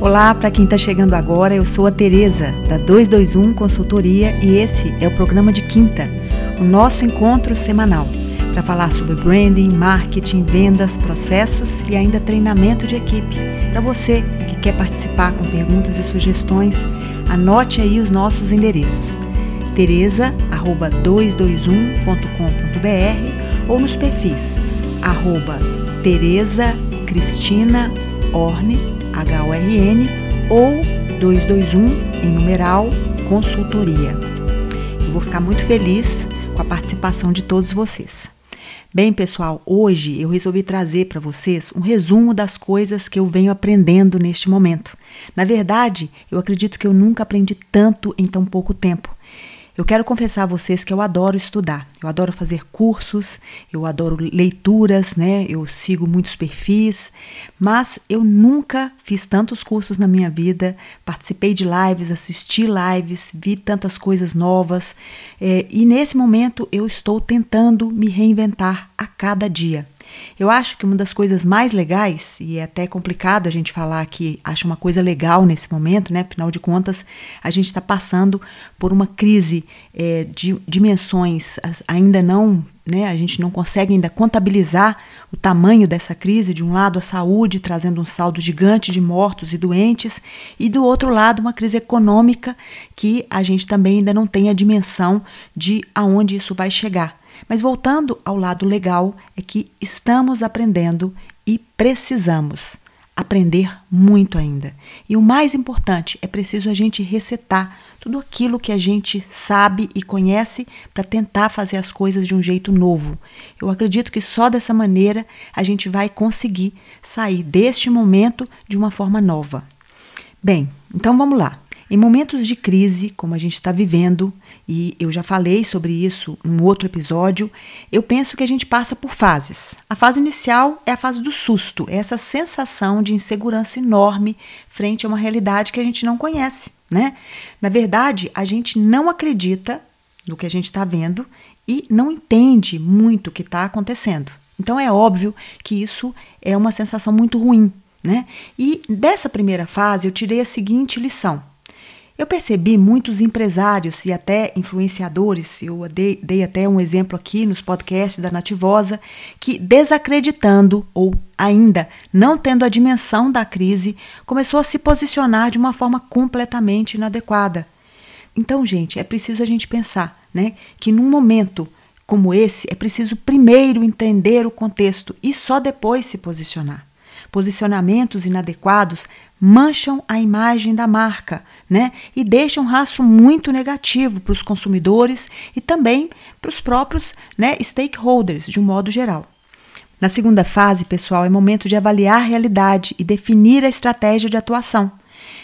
Olá, para quem está chegando agora, eu sou a Tereza da 221 Consultoria e esse é o programa de quinta, o nosso encontro semanal para falar sobre branding, marketing, vendas, processos e ainda treinamento de equipe. Para você que quer participar com perguntas e sugestões, anote aí os nossos endereços: tereza@221.com.br ou nos perfis arroba Tereza Cristina Orne H-O-R-N ou 221 em numeral consultoria. Eu vou ficar muito feliz com a participação de todos vocês. Bem, pessoal, hoje eu resolvi trazer para vocês um resumo das coisas que eu venho aprendendo neste momento. Na verdade, eu acredito que eu nunca aprendi tanto em tão pouco tempo. Eu quero confessar a vocês que eu adoro estudar, eu adoro fazer cursos, eu adoro leituras, né? Eu sigo muitos perfis, mas eu nunca fiz tantos cursos na minha vida, participei de lives, assisti lives, vi tantas coisas novas, é, e nesse momento eu estou tentando me reinventar a cada dia. Eu acho que uma das coisas mais legais, e é até complicado a gente falar que acha uma coisa legal nesse momento, né? Afinal de contas, a gente está passando por uma crise é, de dimensões ainda não né, a gente não consegue ainda contabilizar o tamanho dessa crise. De um lado, a saúde trazendo um saldo gigante de mortos e doentes, e do outro lado, uma crise econômica que a gente também ainda não tem a dimensão de aonde isso vai chegar. Mas voltando ao lado legal, é que estamos aprendendo e precisamos aprender muito ainda. E o mais importante, é preciso a gente resetar tudo aquilo que a gente sabe e conhece para tentar fazer as coisas de um jeito novo. Eu acredito que só dessa maneira a gente vai conseguir sair deste momento de uma forma nova. Bem, então vamos lá. Em momentos de crise, como a gente está vivendo, e eu já falei sobre isso em outro episódio, eu penso que a gente passa por fases. A fase inicial é a fase do susto, é essa sensação de insegurança enorme frente a uma realidade que a gente não conhece, né? Na verdade, a gente não acredita no que a gente está vendo e não entende muito o que está acontecendo. Então é óbvio que isso é uma sensação muito ruim, né? E dessa primeira fase eu tirei a seguinte lição. Eu percebi muitos empresários e até influenciadores, eu dei, dei, até um exemplo aqui nos podcasts da Nativosa, que desacreditando ou ainda não tendo a dimensão da crise, começou a se posicionar de uma forma completamente inadequada. Então, gente, é preciso a gente pensar, né, que num momento como esse é preciso primeiro entender o contexto e só depois se posicionar. Posicionamentos inadequados mancham a imagem da marca, né? E deixam um rastro muito negativo para os consumidores e também para os próprios né, stakeholders, de um modo geral. Na segunda fase, pessoal, é momento de avaliar a realidade e definir a estratégia de atuação.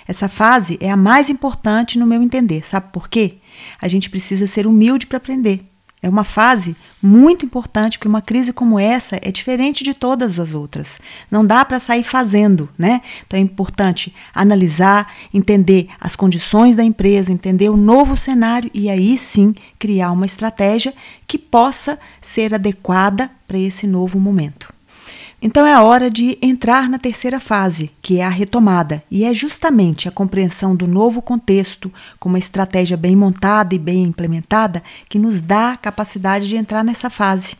Essa fase é a mais importante no meu entender. Sabe por quê? A gente precisa ser humilde para aprender. É uma fase muito importante, porque uma crise como essa é diferente de todas as outras. Não dá para sair fazendo, né? Então é importante analisar, entender as condições da empresa, entender o novo cenário e aí sim criar uma estratégia que possa ser adequada para esse novo momento. Então é a hora de entrar na terceira fase, que é a retomada, e é justamente a compreensão do novo contexto, com uma estratégia bem montada e bem implementada, que nos dá a capacidade de entrar nessa fase.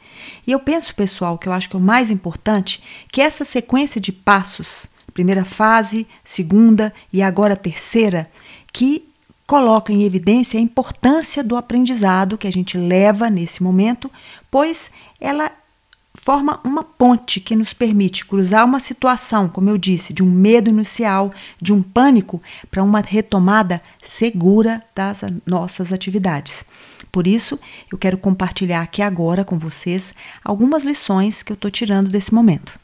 E eu penso, pessoal, que eu acho que é o mais importante, que essa sequência de passos, primeira fase, segunda e agora terceira, que coloca em evidência a importância do aprendizado que a gente leva nesse momento, pois ela forma uma ponte que nos permite cruzar uma situação, como eu disse, de um medo inicial, de um pânico, para uma retomada segura das nossas atividades. Por isso, eu quero compartilhar aqui agora com vocês algumas lições que eu estou tirando desse momento.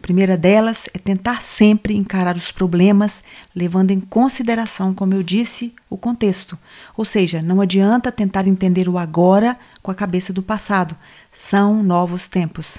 A primeira delas é tentar sempre encarar os problemas levando em consideração, como eu disse, o contexto. Ou seja, não adianta tentar entender o agora com a cabeça do passado. São novos tempos.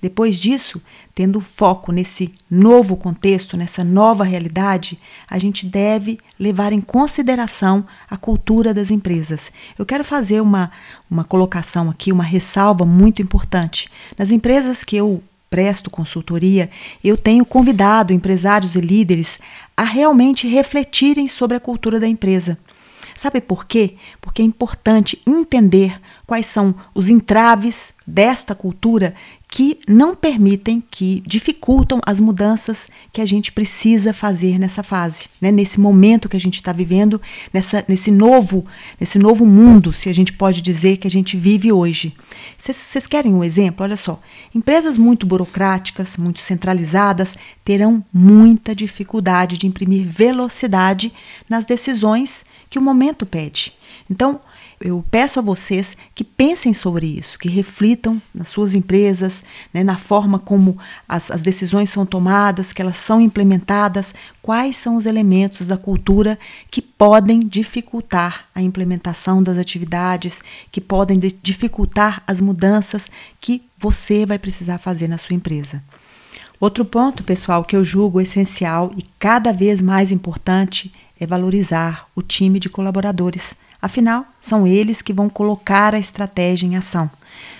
Depois disso, tendo foco nesse novo contexto, nessa nova realidade, a gente deve levar em consideração a cultura das empresas. Eu quero fazer uma, uma colocação aqui, uma ressalva muito importante. Nas empresas que eu presto consultoria, eu tenho convidado empresários e líderes a realmente refletirem sobre a cultura da empresa. Sabe por quê? Porque é importante entender quais são os entraves desta cultura que não permitem, que dificultam as mudanças que a gente precisa fazer nessa fase, né? nesse momento que a gente está vivendo, nessa, nesse novo, nesse novo mundo, se a gente pode dizer que a gente vive hoje. Vocês querem um exemplo? Olha só, empresas muito burocráticas, muito centralizadas, terão muita dificuldade de imprimir velocidade nas decisões que o momento pede. Então, eu peço a vocês que pensem sobre isso, que reflitam nas suas empresas, né, na forma como as, as decisões são tomadas, que elas são implementadas, quais são os elementos da cultura que podem dificultar a implementação das atividades, que podem dificultar as mudanças que você vai precisar fazer na sua empresa. Outro ponto, pessoal, que eu julgo essencial e cada vez mais importante é valorizar o time de colaboradores Afinal, são eles que vão colocar a estratégia em ação.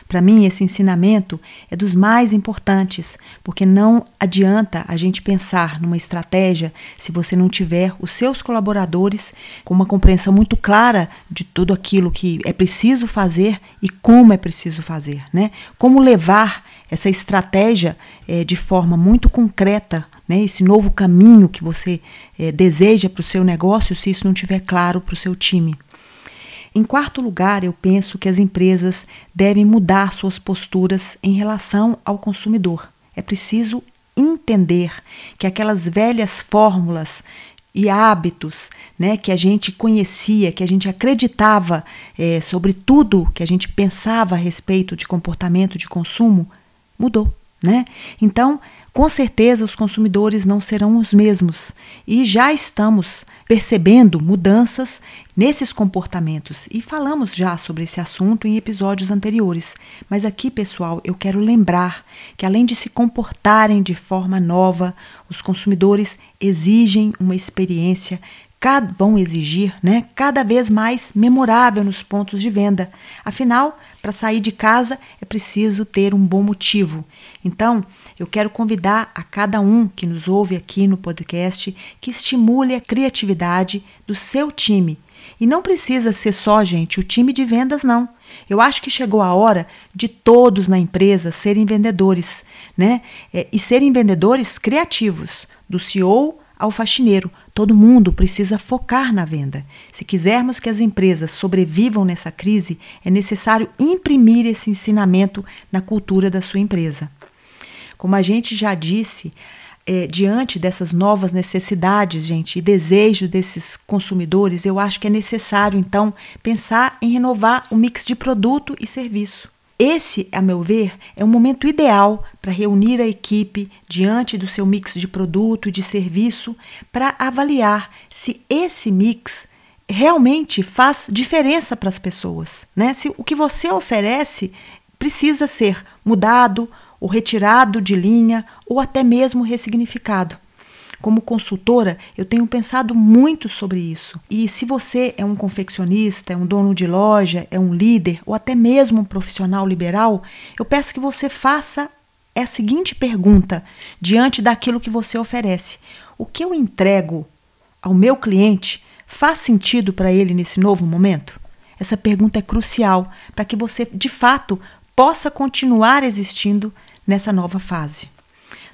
Para mim, esse ensinamento é dos mais importantes, porque não adianta a gente pensar numa estratégia se você não tiver os seus colaboradores com uma compreensão muito clara de tudo aquilo que é preciso fazer e como é preciso fazer, né? Como levar essa estratégia é, de forma muito concreta, né? Esse novo caminho que você é, deseja para o seu negócio, se isso não estiver claro para o seu time. Em quarto lugar, eu penso que as empresas devem mudar suas posturas em relação ao consumidor. É preciso entender que aquelas velhas fórmulas e hábitos né, que a gente conhecia, que a gente acreditava é, sobre tudo que a gente pensava a respeito de comportamento de consumo, mudou. Né? Então, com certeza os consumidores não serão os mesmos e já estamos percebendo mudanças nesses comportamentos e falamos já sobre esse assunto em episódios anteriores. Mas aqui, pessoal, eu quero lembrar que além de se comportarem de forma nova, os consumidores exigem uma experiência cada, vão exigir né, cada vez mais memorável nos pontos de venda. Afinal, para sair de casa é preciso ter um bom motivo. Então, eu quero convidar a cada um que nos ouve aqui no podcast que estimule a criatividade do seu time. E não precisa ser só, gente, o time de vendas, não. Eu acho que chegou a hora de todos na empresa serem vendedores, né? É, e serem vendedores criativos, do CEO ao faxineiro. Todo mundo precisa focar na venda. Se quisermos que as empresas sobrevivam nessa crise, é necessário imprimir esse ensinamento na cultura da sua empresa. Como a gente já disse, é, diante dessas novas necessidades, gente, e desejos desses consumidores, eu acho que é necessário, então, pensar em renovar o mix de produto e serviço. Esse, a meu ver, é um momento ideal para reunir a equipe diante do seu mix de produto e de serviço para avaliar se esse mix realmente faz diferença para as pessoas, né? Se o que você oferece precisa ser mudado ou retirado de linha ou até mesmo ressignificado. Como consultora, eu tenho pensado muito sobre isso. E se você é um confeccionista, é um dono de loja, é um líder ou até mesmo um profissional liberal, eu peço que você faça a seguinte pergunta diante daquilo que você oferece: O que eu entrego ao meu cliente faz sentido para ele nesse novo momento? Essa pergunta é crucial para que você, de fato, possa continuar existindo nessa nova fase.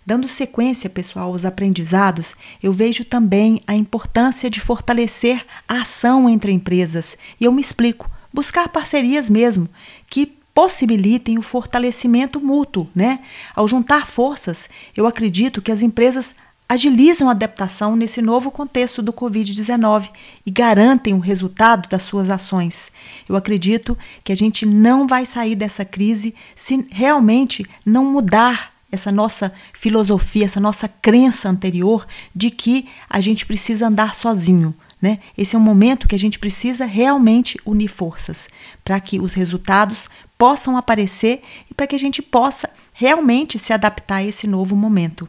Dando sequência, pessoal, aos aprendizados, eu vejo também a importância de fortalecer a ação entre empresas. E eu me explico: buscar parcerias mesmo, que possibilitem o fortalecimento mútuo, né? Ao juntar forças, eu acredito que as empresas agilizam a adaptação nesse novo contexto do Covid-19 e garantem o resultado das suas ações. Eu acredito que a gente não vai sair dessa crise se realmente não mudar essa nossa filosofia, essa nossa crença anterior de que a gente precisa andar sozinho. Né? Esse é um momento que a gente precisa realmente unir forças para que os resultados possam aparecer e para que a gente possa realmente se adaptar a esse novo momento.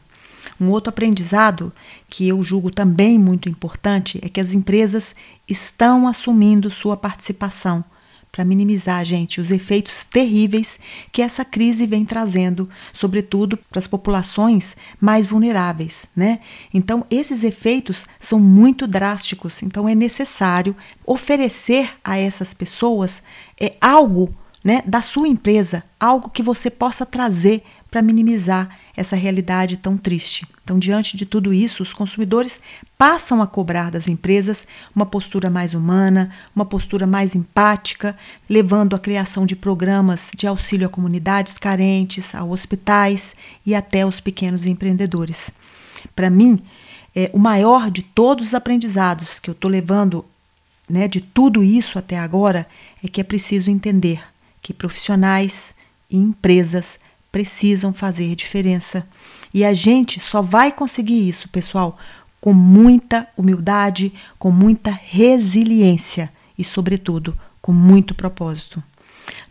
Um outro aprendizado que eu julgo também muito importante é que as empresas estão assumindo sua participação para minimizar, gente, os efeitos terríveis que essa crise vem trazendo, sobretudo para as populações mais vulneráveis, né? Então, esses efeitos são muito drásticos, então é necessário oferecer a essas pessoas é, algo né, da sua empresa, algo que você possa trazer para minimizar essa realidade tão triste. Então, diante de tudo isso, os consumidores passam a cobrar das empresas uma postura mais humana, uma postura mais empática, levando à criação de programas de auxílio a comunidades carentes, a hospitais e até aos pequenos empreendedores. Para mim, é, o maior de todos os aprendizados que eu estou levando né, de tudo isso até agora é que é preciso entender que profissionais e empresas precisam fazer diferença. E a gente só vai conseguir isso, pessoal, com muita humildade, com muita resiliência e, sobretudo, com muito propósito.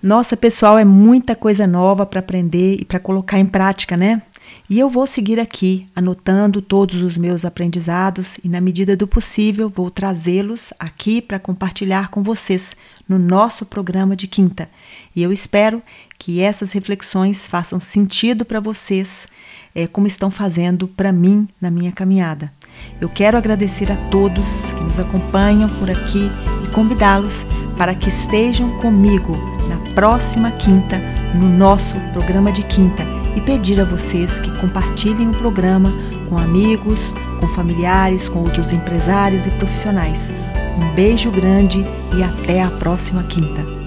Nossa, pessoal, é muita coisa nova para aprender e para colocar em prática, né? E eu vou seguir aqui anotando todos os meus aprendizados e, na medida do possível, vou trazê-los aqui para compartilhar com vocês no nosso programa de quinta. E eu espero que essas reflexões façam sentido para vocês, é, como estão fazendo para mim na minha caminhada. Eu quero agradecer a todos que nos acompanham por aqui e convidá-los para que estejam comigo na próxima quinta, no nosso programa de quinta e pedir a vocês que compartilhem o programa com amigos, com familiares, com outros empresários e profissionais. Um beijo grande e até a próxima quinta.